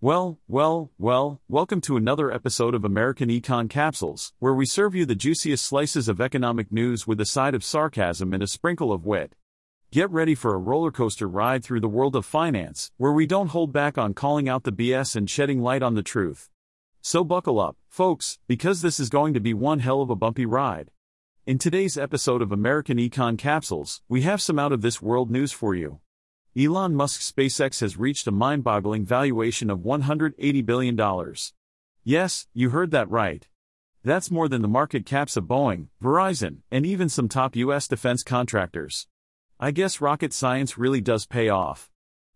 Well, well, well, welcome to another episode of American Econ Capsules, where we serve you the juiciest slices of economic news with a side of sarcasm and a sprinkle of wit. Get ready for a roller coaster ride through the world of finance, where we don't hold back on calling out the BS and shedding light on the truth. So buckle up, folks, because this is going to be one hell of a bumpy ride. In today's episode of American Econ Capsules, we have some out of this world news for you. Elon Musk's SpaceX has reached a mind boggling valuation of $180 billion. Yes, you heard that right. That's more than the market caps of Boeing, Verizon, and even some top US defense contractors. I guess rocket science really does pay off.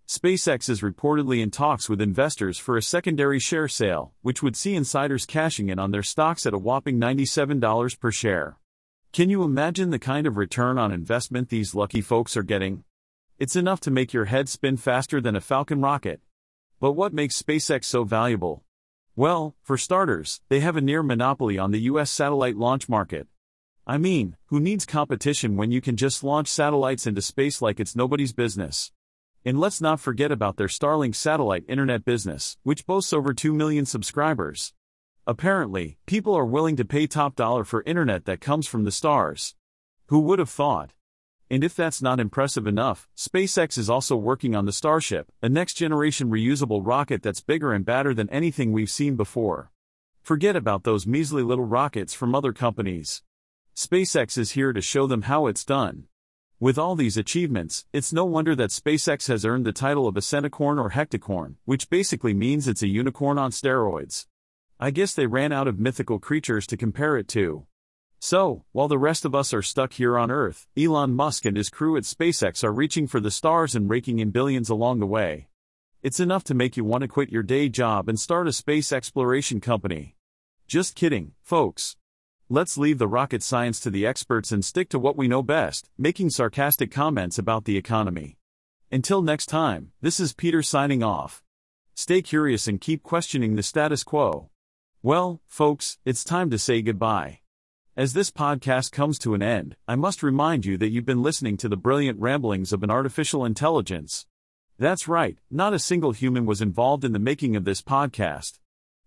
SpaceX is reportedly in talks with investors for a secondary share sale, which would see insiders cashing in on their stocks at a whopping $97 per share. Can you imagine the kind of return on investment these lucky folks are getting? It's enough to make your head spin faster than a Falcon rocket. But what makes SpaceX so valuable? Well, for starters, they have a near monopoly on the US satellite launch market. I mean, who needs competition when you can just launch satellites into space like it's nobody's business? And let's not forget about their Starlink satellite internet business, which boasts over 2 million subscribers. Apparently, people are willing to pay top dollar for internet that comes from the stars. Who would have thought? And if that's not impressive enough, SpaceX is also working on the Starship, a next generation reusable rocket that's bigger and badder than anything we've seen before. Forget about those measly little rockets from other companies. SpaceX is here to show them how it's done. With all these achievements, it's no wonder that SpaceX has earned the title of a centicorn or hectacorn, which basically means it's a unicorn on steroids. I guess they ran out of mythical creatures to compare it to. So, while the rest of us are stuck here on Earth, Elon Musk and his crew at SpaceX are reaching for the stars and raking in billions along the way. It's enough to make you want to quit your day job and start a space exploration company. Just kidding, folks. Let's leave the rocket science to the experts and stick to what we know best, making sarcastic comments about the economy. Until next time, this is Peter signing off. Stay curious and keep questioning the status quo. Well, folks, it's time to say goodbye. As this podcast comes to an end, I must remind you that you've been listening to the brilliant ramblings of an artificial intelligence. That's right, not a single human was involved in the making of this podcast.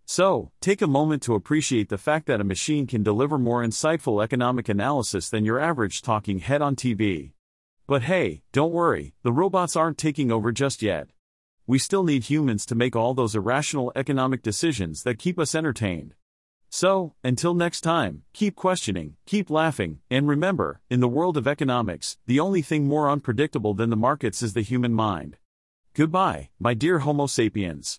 So, take a moment to appreciate the fact that a machine can deliver more insightful economic analysis than your average talking head on TV. But hey, don't worry, the robots aren't taking over just yet. We still need humans to make all those irrational economic decisions that keep us entertained. So, until next time, keep questioning, keep laughing, and remember, in the world of economics, the only thing more unpredictable than the markets is the human mind. Goodbye, my dear Homo sapiens.